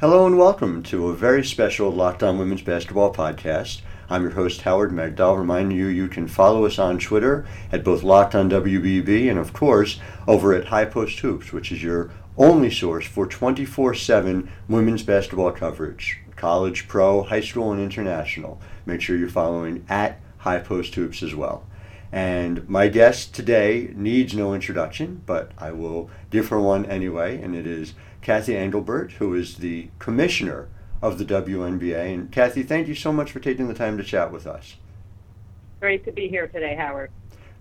Hello and welcome to a very special Locked On Women's Basketball podcast. I'm your host, Howard Megdal. Remind you, you can follow us on Twitter at both Locked On WBB and, of course, over at High Post Hoops, which is your only source for 24 7 women's basketball coverage college, pro, high school, and international. Make sure you're following at High Post Hoops as well. And my guest today needs no introduction, but I will give her one anyway, and it is Cathy Engelbert, who is the commissioner of the WNBA. And Cathy, thank you so much for taking the time to chat with us. Great to be here today, Howard.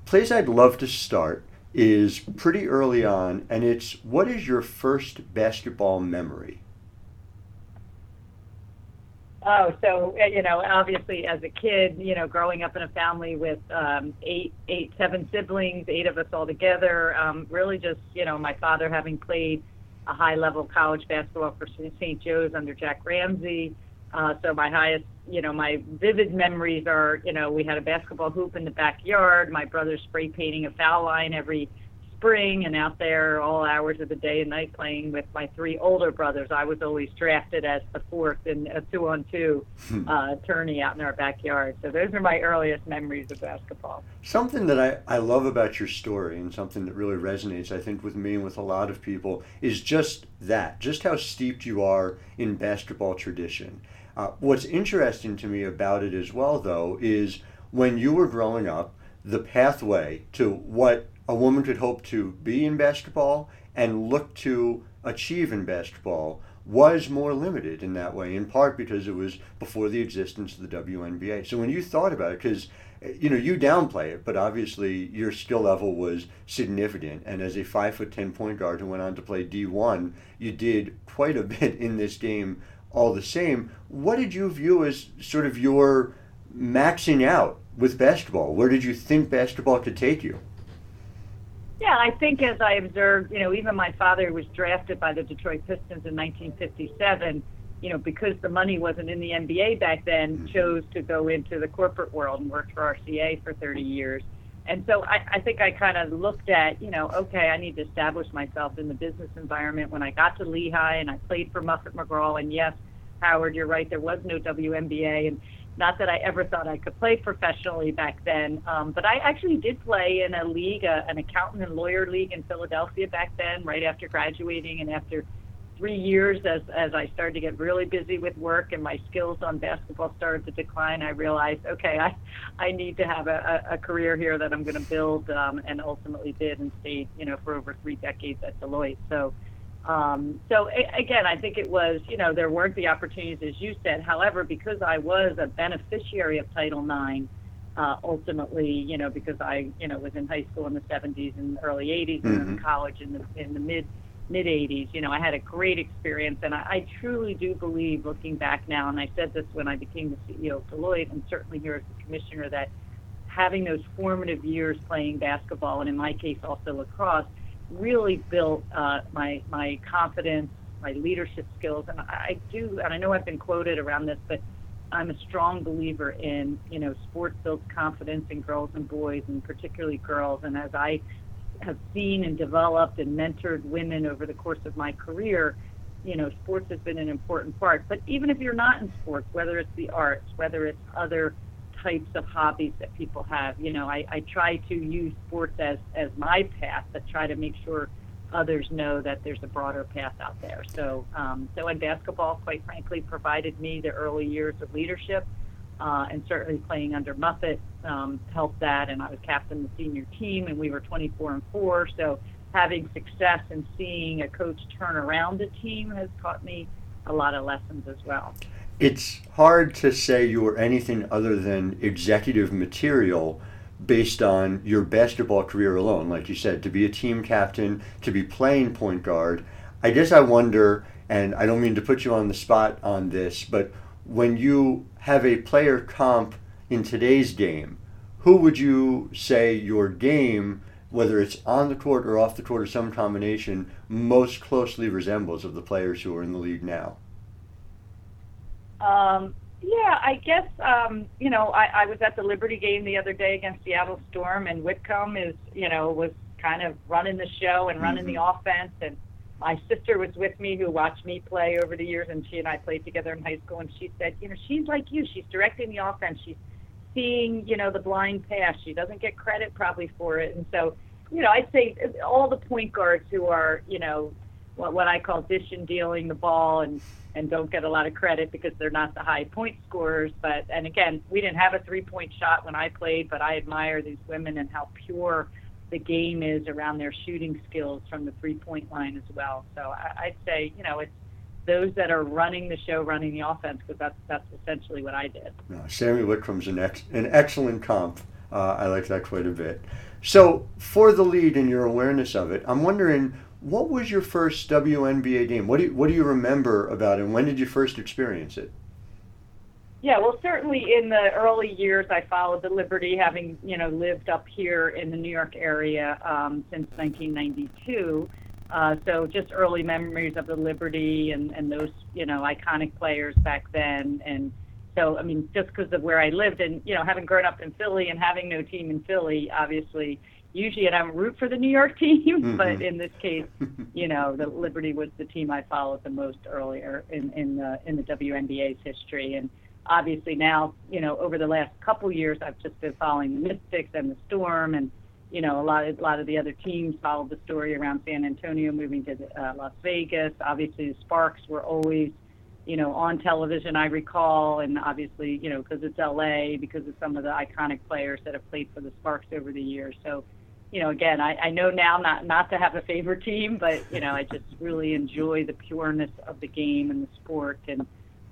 Place I'd love to start is pretty early on, and it's what is your first basketball memory? Oh, so uh, you know, obviously, as a kid, you know, growing up in a family with um, eight, eight, seven siblings, eight of us all together. Um, really, just you know, my father having played a high-level college basketball for St. Joe's under Jack Ramsay. Uh, so my highest, you know, my vivid memories are, you know, we had a basketball hoop in the backyard. My brother spray painting a foul line every spring and out there all hours of the day and night playing with my three older brothers. I was always drafted as the fourth in a two on two uh, tourney out in our backyard. So those are my earliest memories of basketball. Something that I, I love about your story and something that really resonates, I think, with me and with a lot of people is just that, just how steeped you are in basketball tradition. Uh, what's interesting to me about it as well, though, is when you were growing up, the pathway to what a woman could hope to be in basketball and look to achieve in basketball was more limited in that way, in part because it was before the existence of the WNBA. So when you thought about it, because you know you downplay it, but obviously your skill level was significant, and as a five foot ten point guard who went on to play D one, you did quite a bit in this game. All the same, what did you view as sort of your maxing out with basketball? Where did you think basketball could take you? Yeah, I think as I observed, you know, even my father was drafted by the Detroit Pistons in 1957, you know, because the money wasn't in the NBA back then, mm-hmm. chose to go into the corporate world and worked for RCA for 30 years. And so I, I think I kind of looked at, you know, okay, I need to establish myself in the business environment. When I got to Lehigh and I played for Muffet McGraw, and yes, Howard, you're right, there was no WNBA. And not that I ever thought I could play professionally back then, um, but I actually did play in a league, uh, an accountant and lawyer league in Philadelphia back then, right after graduating and after three years as as I started to get really busy with work and my skills on basketball started to decline, I realized, okay, I I need to have a, a career here that I'm going to build, um, and ultimately did and stayed, you know, for over three decades at Deloitte. So um, so a- again, I think it was, you know, there weren't the opportunities as you said. However, because I was a beneficiary of Title IX, uh, ultimately, you know, because I, you know, was in high school in the 70s and early 80s, mm-hmm. and in college in the in the mid mid 80s. You know, I had a great experience, and I, I truly do believe, looking back now, and I said this when I became the CEO of Deloitte, and certainly here as the commissioner, that having those formative years playing basketball, and in my case also lacrosse really built uh, my my confidence, my leadership skills, and I do. And I know I've been quoted around this, but I'm a strong believer in you know sports builds confidence in girls and boys, and particularly girls. And as I have seen and developed and mentored women over the course of my career, you know, sports has been an important part. But even if you're not in sports, whether it's the arts, whether it's other types of hobbies that people have. You know, I, I try to use sports as, as my path, but try to make sure others know that there's a broader path out there. So, um, so in basketball, quite frankly, provided me the early years of leadership, uh, and certainly playing under Muffet um, helped that. And I was captain of the senior team, and we were 24 and four. So having success and seeing a coach turn around a team has taught me a lot of lessons as well it's hard to say you were anything other than executive material based on your basketball career alone. Like you said, to be a team captain, to be playing point guard. I guess I wonder, and I don't mean to put you on the spot on this, but when you have a player comp in today's game, who would you say your game, whether it's on the court or off the court or some combination, most closely resembles of the players who are in the league now? Um, yeah, I guess um, you know I, I was at the Liberty game the other day against Seattle Storm, and Whitcomb is you know was kind of running the show and running mm-hmm. the offense, and my sister was with me who watched me play over the years, and she and I played together in high school. And she said, you know, she's like you. She's directing the offense. She's seeing, you know, the blind pass. She doesn't get credit probably for it. And so, you know, I'd say all the point guards who are, you know, what, what I call dish and dealing the ball and and don't get a lot of credit because they're not the high point scorers. But and again, we didn't have a three point shot when I played, but I admire these women and how pure the game is around their shooting skills from the three point line as well. So I, I'd say, you know, it's those that are running the show, running the offense, because that's that's essentially what I did. No, Sami Whitcomb's an ex, an excellent comp. Uh, I like that quite a bit. So for the lead and your awareness of it, I'm wondering what was your first WNBA game? What do you, what do you remember about it? And when did you first experience it? Yeah, well, certainly in the early years, I followed the Liberty, having you know lived up here in the New York area um, since 1992. Uh, so just early memories of the Liberty and, and those you know iconic players back then. And so I mean, just because of where I lived and you know having grown up in Philly and having no team in Philly, obviously usually I don't root for the New York team, mm-hmm. but in this case, you know, the Liberty was the team I followed the most earlier in in the in the WNBA's history, and obviously now, you know, over the last couple years, I've just been following the Mystics and the Storm, and you know, a lot of a lot of the other teams followed the story around San Antonio moving to uh, Las Vegas. Obviously, the Sparks were always you know, on television, I recall, and obviously, you know, because it's LA, because of some of the iconic players that have played for the Sparks over the years. So, you know, again, I, I know now not not to have a favorite team, but you know, I just really enjoy the pureness of the game and the sport, and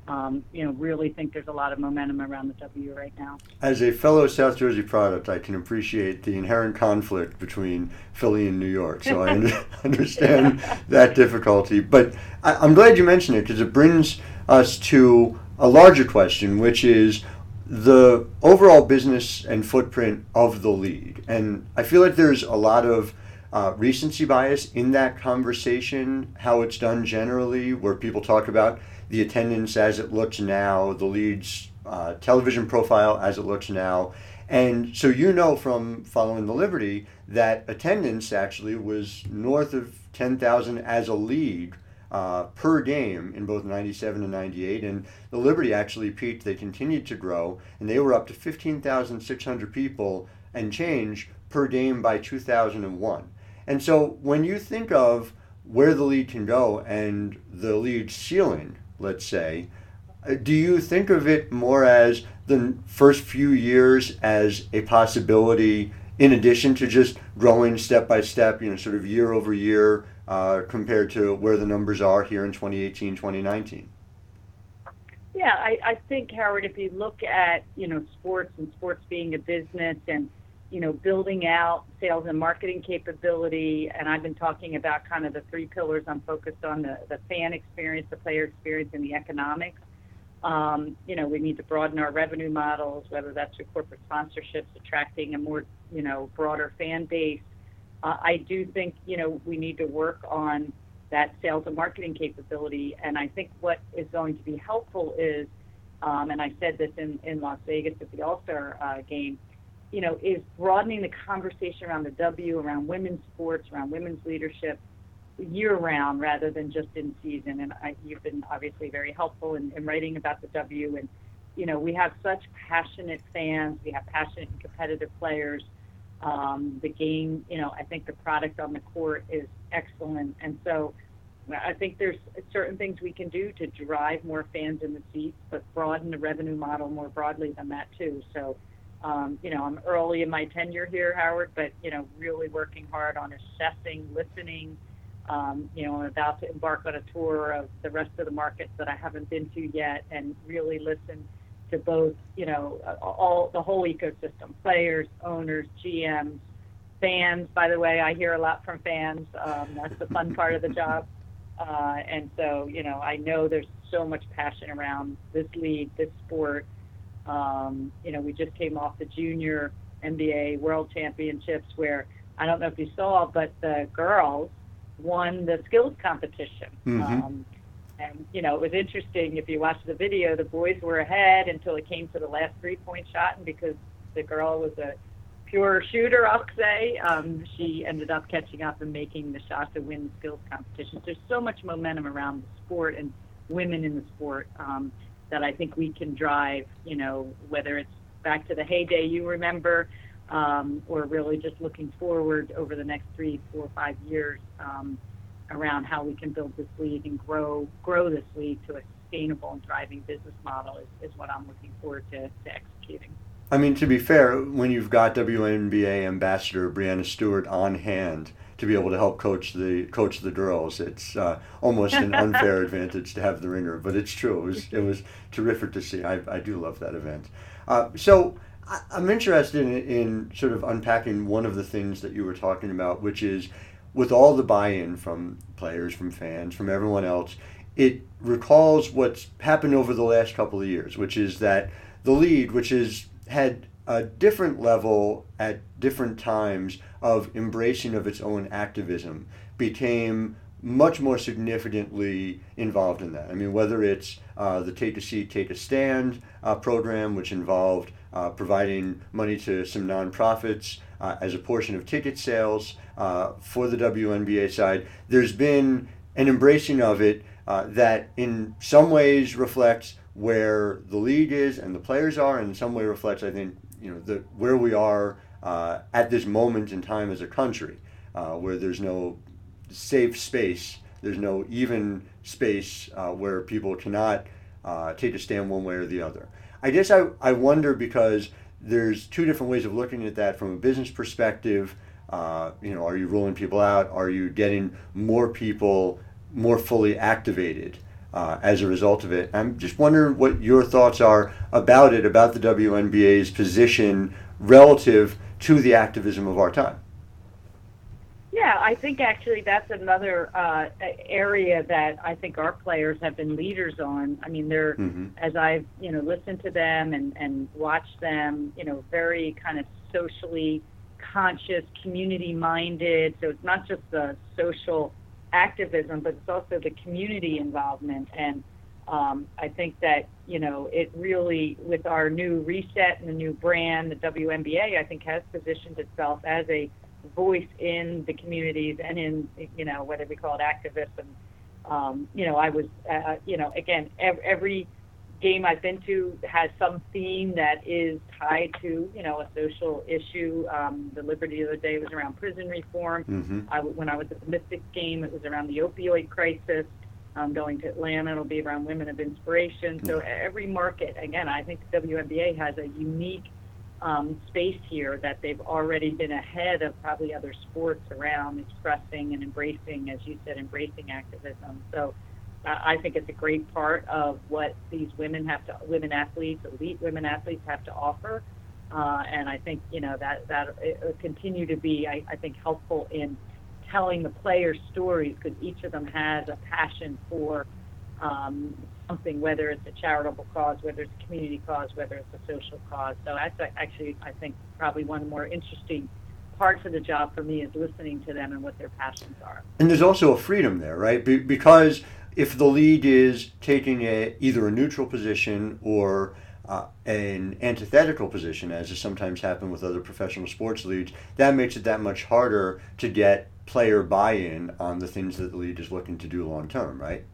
um, you know, really think there's a lot of momentum around the W right now. As a fellow South Jersey product, I can appreciate the inherent conflict between Philly and New York, so I understand that difficulty. But I, I'm glad you mentioned it because it brings us to a larger question, which is the overall business and footprint of the league. And I feel like there's a lot of uh, recency bias in that conversation, how it's done generally, where people talk about the attendance as it looks now, the league's uh, television profile as it looks now. And so you know from following the Liberty that attendance actually was north of 10,000 as a league uh, per game in both 97 and 98. And the Liberty actually peaked. They continued to grow, and they were up to 15,600 people and change per game by 2001. And so when you think of where the league can go and the league ceiling, let's say, uh, do you think of it more as the first few years as a possibility in addition to just growing step by step, you know, sort of year over year uh, compared to where the numbers are here in 2018, 2019? Yeah, I, I think Howard, if you look at you know sports and sports being a business and you know building out sales and marketing capability, and I've been talking about kind of the three pillars I'm focused on: the the fan experience, the player experience, and the economics. Um, you know, we need to broaden our revenue models, whether that's through corporate sponsorships, attracting a more you know broader fan base uh, I do think, you know, we need to work on that sales and marketing capability. And I think what is going to be helpful is, um, and I said this in, in Las Vegas at the All Star uh, game, you know, is broadening the conversation around the W, around women's sports, around women's leadership year round rather than just in season. And I, you've been obviously very helpful in, in writing about the W. And, you know, we have such passionate fans, we have passionate and competitive players um, the game, you know, I think the product on the court is excellent. And so I think there's certain things we can do to drive more fans in the seats, but broaden the revenue model more broadly than that, too. So, um, you know, I'm early in my tenure here, Howard, but, you know, really working hard on assessing, listening. Um, you know, I'm about to embark on a tour of the rest of the markets that I haven't been to yet and really listen to both, you know, all the whole ecosystem, players, owners, GMs, fans. By the way, I hear a lot from fans. Um, that's the fun part of the job. Uh, and so, you know, I know there's so much passion around this league, this sport. Um, you know, we just came off the junior NBA World Championships where I don't know if you saw, but the girls won the skills competition. Mm-hmm. Um, and, you know, it was interesting if you watch the video, the boys were ahead until it came to the last three point shot. And because the girl was a pure shooter, I'll say. Um, she ended up catching up and making the shot to win the skills competition. There's so much momentum around the sport and women in the sport um, that I think we can drive, you know, whether it's back to the heyday you remember um, or really just looking forward over the next three, four, five years um, around how we can build this league and grow grow this league to a sustainable and thriving business model is, is what I'm looking forward to, to executing. I mean, to be fair, when you've got WNBA ambassador Breanna Stewart on hand to be able to help coach the coach the girls, it's uh, almost an unfair advantage to have the ringer. But it's true. It was it was terrific to see. I, I do love that event. Uh, so I, am interested in, in sort of unpacking one of the things that you were talking about, which is with all the buy-in from players, from fans, from everyone else. It recalls what's happened over the last couple of years, which is that the lead, which is had a different level at different times of embracing of its own activism became much more significantly involved in that. I mean, whether it's uh, the Take a Seat, Take a Stand uh, program, which involved uh, providing money to some nonprofits uh, as a portion of ticket sales uh, for the WNBA side, there's been an embracing of it uh, that in some ways reflects where the league is and the players are, and in some way reflects, I think, you know, the where we are uh, at this moment in time as a country, uh, where there's no safe space, there's no even space uh, where people cannot take a stand one way or the other. I guess I, I wonder because there's two different ways of looking at that from a business perspective. Uh, you know, are you rolling people out? Are you getting more people more fully activated? uh, as a result of it. I'm just wondering what your thoughts are about it, about the WNBA's position relative to the activism of our time. Yeah, I think actually that's another uh, area that I think our players have been leaders on. I mean, they're mm-hmm. as I've you know listened to them and and watched them, you know, very kind of socially conscious, community minded. So it's not just the social activism, but it's also the community involvement. And um, I think that, you know, it really, with our new reset and the new brand, the WNBA, I think has positioned itself as a voice in the communities and in, you know, whether we call it activism. And um, you know, I was, uh, you know, again, every, every game I've been to has some theme that is tied to, you know, a social issue. Um, the Liberty of the day was around prison reform. Mm-hmm. I, when I was at the Mystics game, it was around the opioid crisis. Um, going to Atlanta, it'll be around women of inspiration. So mm-hmm. every market, again, I think the WNBA has a unique um, space here that they've already been ahead of probably other sports around expressing and embracing, as you said, embracing activism. So I think it's a great part of what these women have to, women athletes, elite women athletes have to offer. Uh, and I think, you know, that, that will continue to be, I, I think, helpful in telling the players' stories because each of them has a passion for um, something, whether it's a charitable cause, whether it's a community cause, whether it's a social cause. So that's actually, I think, probably one of the more interesting parts of the job for me is listening to them and what their passions are. And there's also a freedom there, right? Be- because if the league is taking a, either a neutral position or uh, an antithetical position, as has sometimes happened with other professional sports leagues, that makes it that much harder to get player buy-in on the things that the league is looking to do long term, right?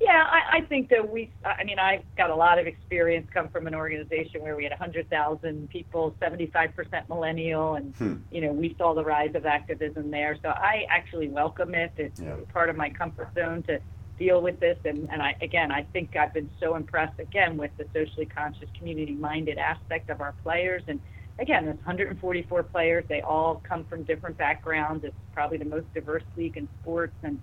Yeah, I, I think that we, I mean, I've got a lot of experience come from an organization where we had 100,000 people, 75% millennial, and, hmm. you know, we saw the rise of activism there. So I actually welcome it. It's yeah. part of my comfort zone to deal with this. And, and I, again, I think I've been so impressed, again, with the socially conscious, community minded aspect of our players. And again, there's 144 players. They all come from different backgrounds. It's probably the most diverse league in sports. And,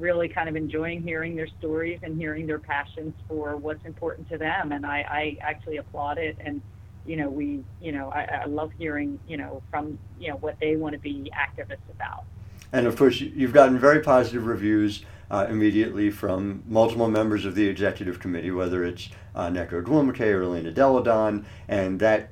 really kind of enjoying hearing their stories and hearing their passions for what's important to them. And I, I actually applaud it. And, you know, we, you know, I, I love hearing, you know, from, you know, what they want to be activists about. And of course, you've gotten very positive reviews uh, immediately from multiple members of the executive committee, whether it's uh, Nneka Ogwumike or Elena Delle Donne, and that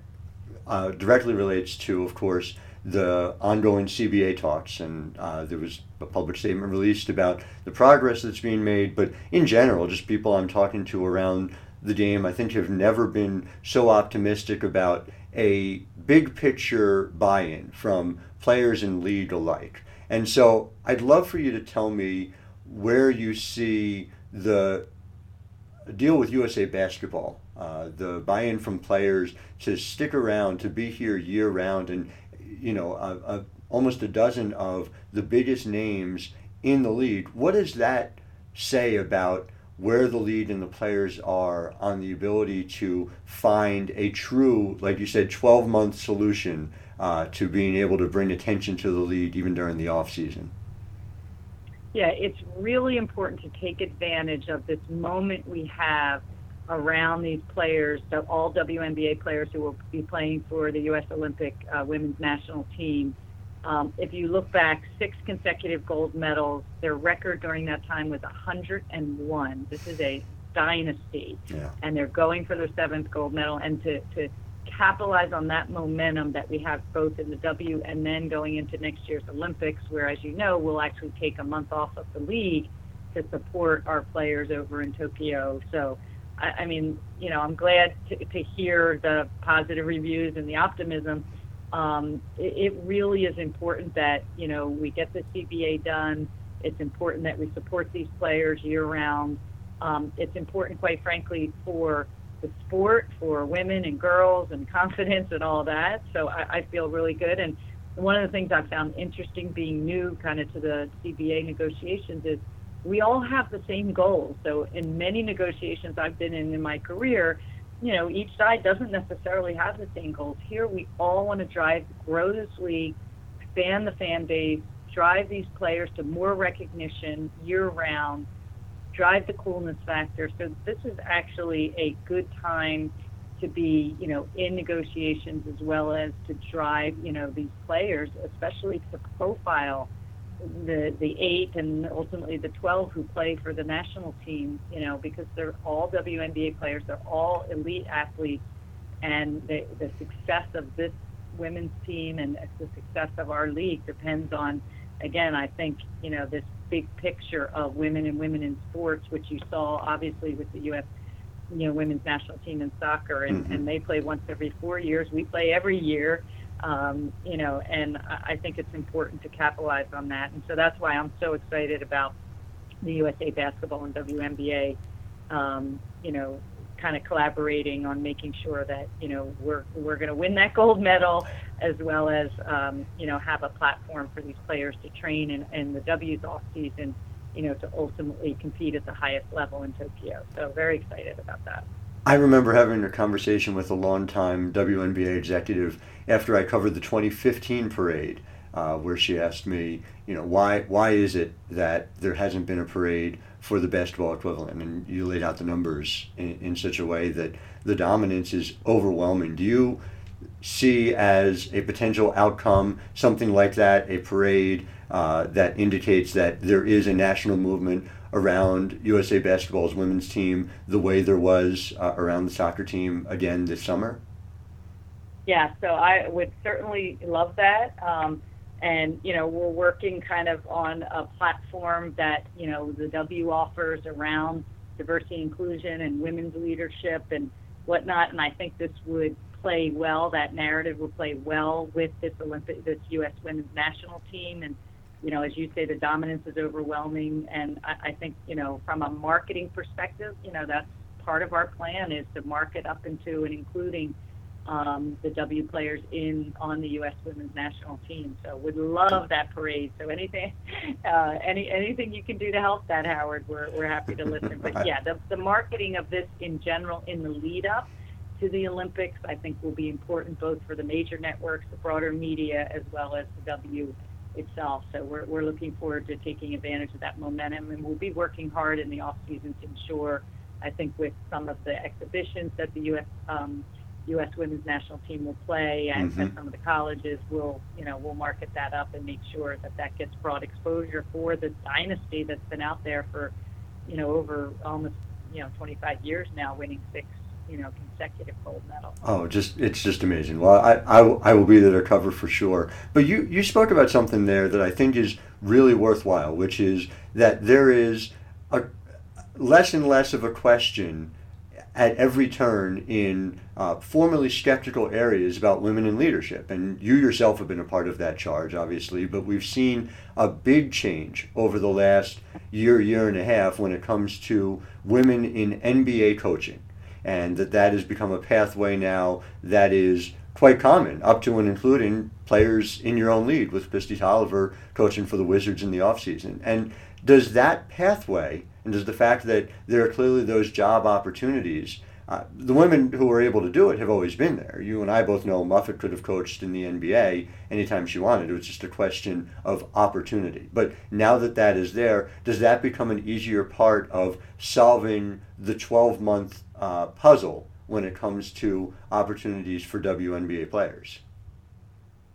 uh, directly relates to, of course, the ongoing CBA talks, and uh, there was a public statement released about the progress that's being made. But in general, just people I'm talking to around the game, I think, have never been so optimistic about a big picture buy in from players and league alike. And so I'd love for you to tell me where you see the deal with USA Basketball, uh, the buy in from players to stick around, to be here year round, and, you know, a, a, almost a dozen of the biggest names in the league. What does that say about? where the lead and the players are on the ability to find a true, like you said, 12 month solution uh, to being able to bring attention to the lead even during the off season. Yeah, it's really important to take advantage of this moment we have around these players, so all WNBA players who will be playing for the U.S. Olympic uh, women's national team um, if you look back, six consecutive gold medals. Their record during that time was 101. This is a dynasty, yeah. and they're going for their seventh gold medal. And to, to capitalize on that momentum that we have both in the W and then going into next year's Olympics, where, as you know, we'll actually take a month off of the league to support our players over in Tokyo. So, I, I mean, you know, I'm glad to, to hear the positive reviews and the optimism um, it, it really is important that you know we get the CBA done. It's important that we support these players year round. Um, it's important, quite frankly, for the sport, for women and girls, and confidence and all that. So I, I feel really good. And one of the things I've found interesting, being new kind of to the CBA negotiations, is we all have the same goals. So in many negotiations I've been in in my career, you know, each side doesn't necessarily have the same goals. Here, we all want to drive, grow this league, expand the fan base, drive these players to more recognition year round, drive the coolness factor. So this is actually a good time to be, you know, in negotiations as well as to drive, you know, these players, especially to profile the the eight and ultimately the 12 who play for the national team, you know, because they're all WNBA players, they're all elite athletes, and the, the success of this women's team and the success of our league depends on, again, I think, you know, this big picture of women and women in sports, which you saw obviously with the U.S. You know, women's national team in soccer, and, mm-hmm. and they play once every four years. We play every year um, you know, and I think it's important to capitalize on that. And so that's why I'm so excited about the USA Basketball and WNBA, um, you know, kind of collaborating on making sure that you know we're we're going to win that gold medal, as well as um, you know have a platform for these players to train in, in the W's off season, you know, to ultimately compete at the highest level in Tokyo. So very excited about that. I remember having a conversation with a longtime WNBA executive after I covered the 2015 parade, uh, where she asked me, you know, why why is it that there hasn't been a parade for the basketball equivalent? And you laid out the numbers in, in such a way that the dominance is overwhelming. Do you see as a potential outcome something like that, a parade uh, that indicates that there is a national movement around USA Basketball's women's team the way there was uh, around the soccer team again this summer? Yeah, so I would certainly love that. Um, and, you know, we're working kind of on a platform that, you know, the W offers around diversity, inclusion, and women's leadership and whatnot. And I think this would play well, that narrative would play well with this Olympic, this U.S. women's national team. And, you know, as you say, the dominance is overwhelming. And I, I think, you know, from a marketing perspective, you know, that's part of our plan is to market up into and including um, the W players in on the U.S. women's national team. So would love that parade. So anything, uh, any anything you can do to help that, Howard, we're, we're happy to listen. But yeah, the, the marketing of this in general in the lead up to the Olympics, I think will be important both for the major networks, the broader media, as well as the W itself. So we're, we're looking forward to taking advantage of that momentum, and we'll be working hard in the off season to ensure, I think, with some of the exhibitions that the U.S. Um, U.S. women's national team will play, and mm-hmm. some of the colleges will, you know, will market that up and make sure that that gets broad exposure for the dynasty that's been out there for, you know, over almost, you know, 25 years now, winning six you know consecutive gold medals. Oh, just it's just amazing. Well, I, I, I will be there to cover for sure. But you you spoke about something there that I think is really worthwhile, which is that there is a less and less of a question at every turn in uh, formerly skeptical areas about women in leadership. And you yourself have been a part of that charge, obviously, but we've seen a big change over the last year, year and a half when it comes to women in NBA coaching. And that that has become a pathway now that is quite common, up to and including players in your own league with Kristi Toliver coaching for the Wizards in the offseason. And does that pathway and does the fact that there are clearly those job opportunities uh, the women who were able to do it have always been there. You and I both know Muffet could have coached in the NBA anytime she wanted. It was just a question of opportunity. But now that that is there, does that become an easier part of solving the 12 month uh, puzzle when it comes to opportunities for WNBA players?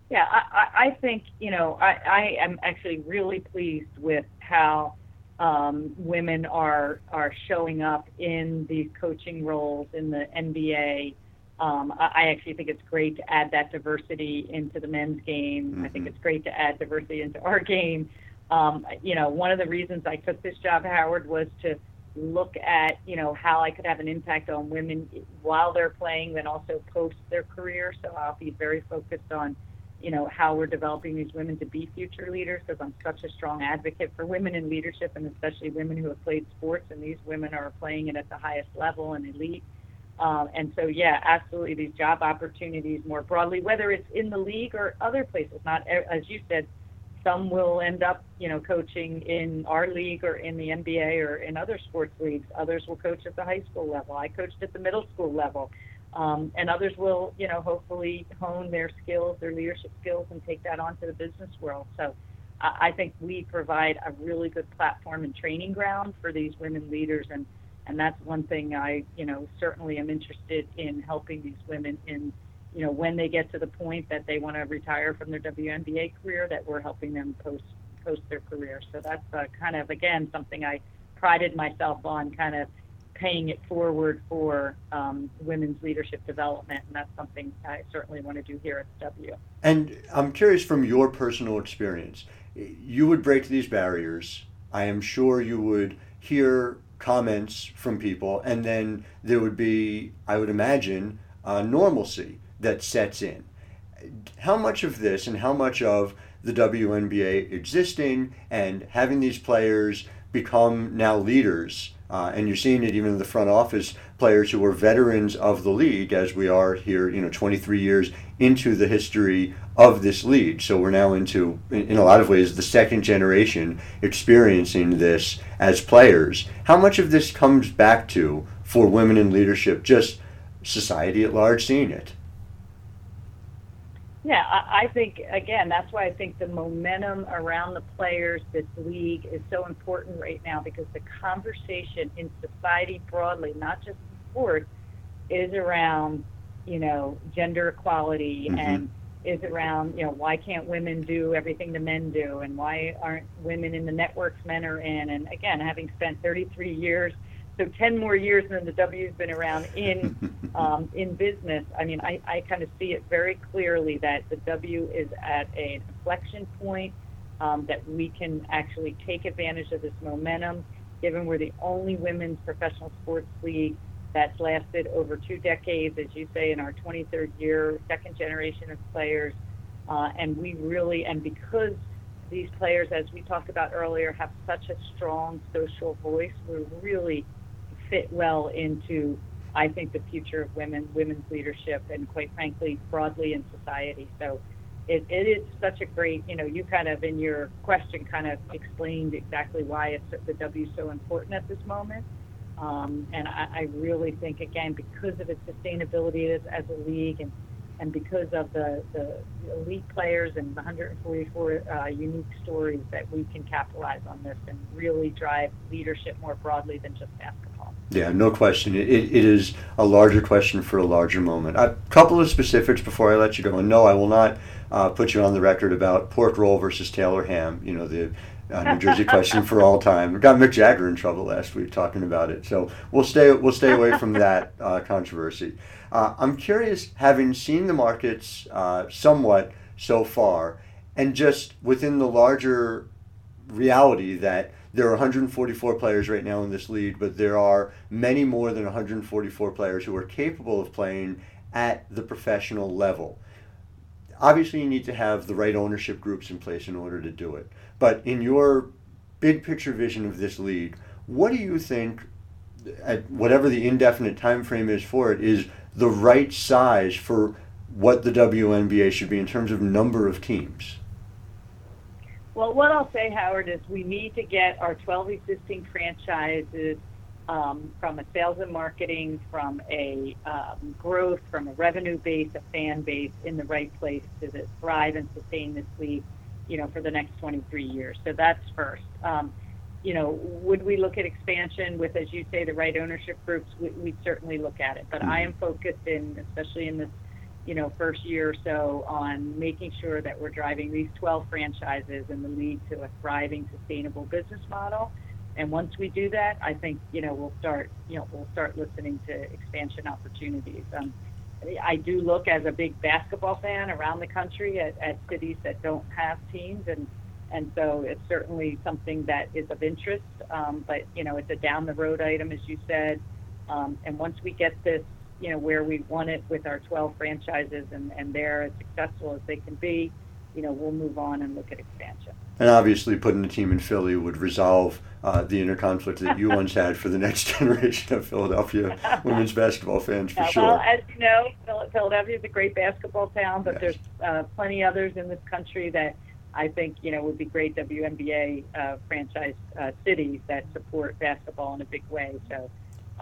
Yeah, I, I think, you know, I, I am actually really pleased with how um, women are are showing up in these coaching roles in the NBA. Um, I, actually think it's great to add that diversity into the men's game. Mm-hmm. I think mm-hmm. it's great to add diversity into our game. Um, you know, one of the reasons I took this job, Howard, was to look at you know how I could have an impact on women while they're playing, then also post their career. So I'll be very focused on you know, how we're developing these women to be future leaders because I'm such a strong advocate for women in leadership and especially women who have played sports and these women are playing it at the highest level and elite. Um, and so, yeah, absolutely, these job opportunities more broadly, whether it's in the league or other places. Not as you said, some will end up, you know, coaching in our league or in the NBA or in other sports leagues. Others will coach at the high school level. I coached at the middle school level. Um, and others will, you know, hopefully hone their skills, their leadership skills, and take that onto the business world. So I, I think we provide a really good platform and training ground for these women leaders, and and that's one thing I, you know, certainly am interested in helping these women in, you know, when they get to the point that they want to retire from their WNBA career, that we're helping them post post their career. So that's uh, kind of again something I prided myself on, kind of paying it forward for um, women's leadership development, and that's something I certainly want to do here at W. And I'm curious from your personal experience, you would break these barriers. I am sure you would hear comments from people, and then there would be, I would imagine, a normalcy that sets in. How much of this and how much of the WNBA existing and having these players become now leaders uh, and you're seeing it even in the front office players who are veterans of the league, as we are here, you know, 23 years into the history of this league. So we're now into, in a lot of ways, the second generation experiencing this as players. How much of this comes back to, for women in leadership, just society at large seeing it? Yeah, I, think again that's why I think the momentum around the players, this league, is so important right now because the conversation in society broadly, not just in sports, is around you know gender equality mm-hmm. and is around you know why can't women do everything the men do and why aren't women in the networks men are in and again having spent 33 years so 10 more years than the W's been around in um, in business. I mean, I, I kind of see it very clearly that the W is at an inflection point um, that we can actually take advantage of this momentum, given we're the only women's professional sports league that's lasted over two decades, as you say, in our 23rd year, second generation of players, uh, and we really and because these players, as we talked about earlier, have such a strong social voice. We're really fit well into, I think, the future of women, women's leadership, and quite frankly, broadly in society. So it, it is such a great, you know, you kind of in your question kind of explained exactly why it's the W so important at this moment. Um, and I, I really think, again, because of its sustainability as, as a league and and because of the, the elite players and the 144 uh, unique stories that we can capitalize on this and really drive leadership more broadly than just basketball. Yeah, no question. It, it is a larger question for a larger moment. A couple of specifics before I let you go. And no, I will not uh, put you on the record about pork roll versus Taylor ham. You know, the uh, New Jersey question for all time. We got Mick Jagger in trouble last week talking about it. So we'll stay we'll stay away from that uh, controversy. Uh, I'm curious, having seen the markets uh, somewhat so far, and just within the larger reality that there are 144 players right now in this league, but there are many more than 144 players who are capable of playing at the professional level. Obviously, you need to have the right ownership groups in place in order to do it. But in your big picture vision of this league, what do you think, at whatever the indefinite time frame is for it, is the right size for what the WNBA should be in terms of number of teams? Well, what I'll say, Howard, is we need to get our 12 existing franchises um, from a sales and marketing, from a um, growth, from a revenue base, a fan base in the right place to thrive and sustain this league, you know, for the next 23 years. So that's first. Um, you know, would we look at expansion with, as you say, the right ownership groups? We, would certainly look at it. But mm-hmm. I am focused in, especially in this, you know, first year or so, on making sure that we're driving these 12 franchises in the lead to a thriving, sustainable business model. And once we do that, I think you know we'll start, you know, we'll start listening to expansion opportunities. Um, I do look as a big basketball fan around the country at, at cities that don't have teams and and so it's certainly something that is of interest. Um, but you know, it's a down the road item, as you said. Um, and once we get this, you know, where we want it with our 12 franchises, and and they're as successful as they can be, you know, we'll move on and look at expansion. And obviously, putting a team in Philly would resolve uh, the inner conflict that you once had for the next generation of Philadelphia women's basketball fans, for yeah, sure. Well, as you know, Philadelphia is a great basketball town, but yes. there's uh, plenty others in this country that I think you know would be great WNBA uh, franchise uh, cities that support basketball in a big way. So,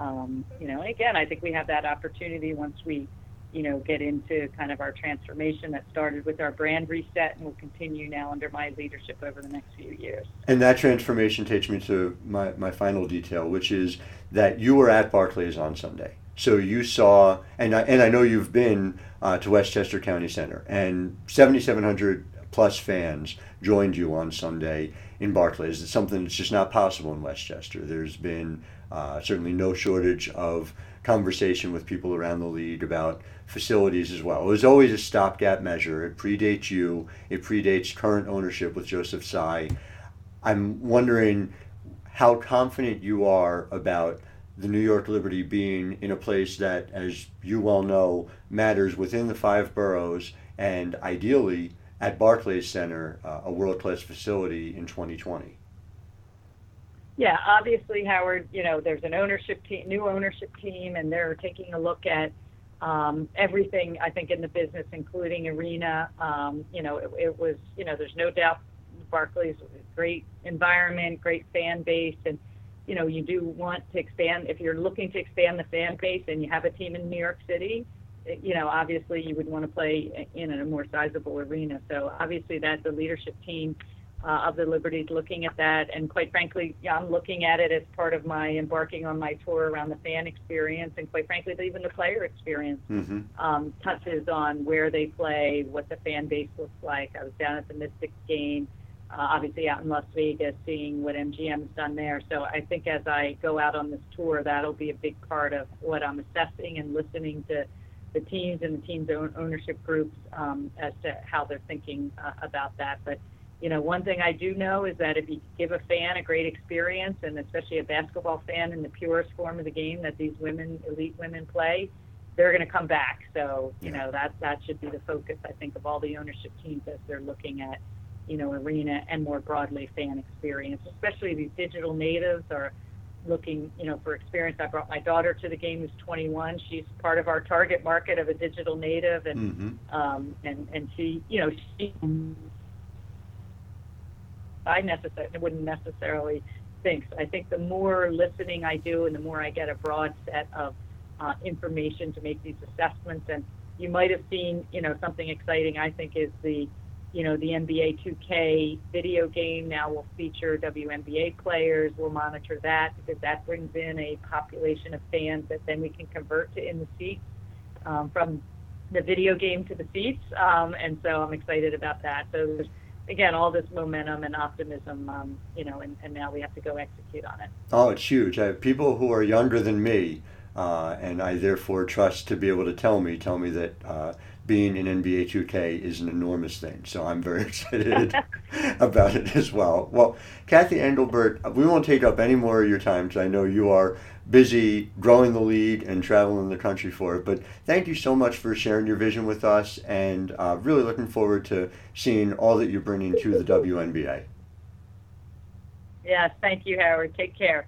um, you know, again, I think we have that opportunity once we, you know, get into kind of our transformation that started with our brand reset and will continue now under my leadership over the next few years. And that transformation takes me to my, my final detail, which is that you were at Barclays on Sunday. So you saw, and I, and I know you've been uh, to Westchester County Center, and 7,700 plus fans joined you on Sunday in Barclays. It's something that's just not possible in Westchester. There's been uh, certainly no shortage of conversation with people around the league about facilities as well. It was always a stopgap measure. It predates you. It predates current ownership with Joseph Tsai. I'm wondering how confident you are about the New York Liberty being in a place that, as you well know, matters within the five boroughs and ideally at Barclays Center, uh, a world class facility in 2020? Yeah, obviously, Howard, you know, there's an ownership team, new ownership team, and they're taking a look at um, everything, I think, in the business, including arena. Um, you know, it, it, was, you know, there's no doubt Barclays great environment, great fan base, and, you know, you do want to expand, if you're looking to expand the fan base and you have a team in New York City, you know, obviously you would want to play in a more sizable arena. So obviously that the leadership team uh, of the Liberties looking at that, and quite frankly, yeah, I'm looking at it as part of my embarking on my tour around the fan experience, and quite frankly, even the player experience mm-hmm. um, touches on where they play, what the fan base looks like. I was down at the Mystics game. Uh, obviously out in Las Vegas, seeing what MGM has done there. So I think as I go out on this tour, that'll be a big part of what I'm assessing and listening to the teams and the teams' own ownership groups um, as to how they're thinking uh, about that. But you know, one thing I do know is that if you give a fan a great experience, and especially a basketball fan in the purest form of the game that these women, elite women, play, they're going to come back. So you know that that should be the focus, I think, of all the ownership teams as they're looking at you know arena and more broadly fan experience, especially these digital natives are looking, you know, for experience. I brought my daughter to the game who's 21. She's part of our target market of a digital native, and mm-hmm. um, and and she, you know, she. I necessarily wouldn't necessarily think. So I think the more listening I do, and the more I get a broad set of uh, information to make these assessments, and you might have seen, you know, something exciting. I think is the you know, the NBA 2K video game now will feature WNBA players. We'll monitor that because that brings in a population of fans that then we can convert to in the seats um, from the video game to the seats. Um, and so I'm excited about that. So again, all this momentum and optimism, um, you know, and, and now we have to go execute on it. Oh, it's huge. I have people who are younger than me. Uh, and I therefore trust to be able to tell me, tell me that uh, being in NBA 2K is an enormous thing. So I'm very excited about it as well. Well, Cathy Engelbert, we won't take up any more of your time because I know you are busy growing the league and traveling the country for it. But thank you so much for sharing your vision with us and uh, really looking forward to seeing all that you're bringing to the WNBA. Yes, thank you, Howard. Take care.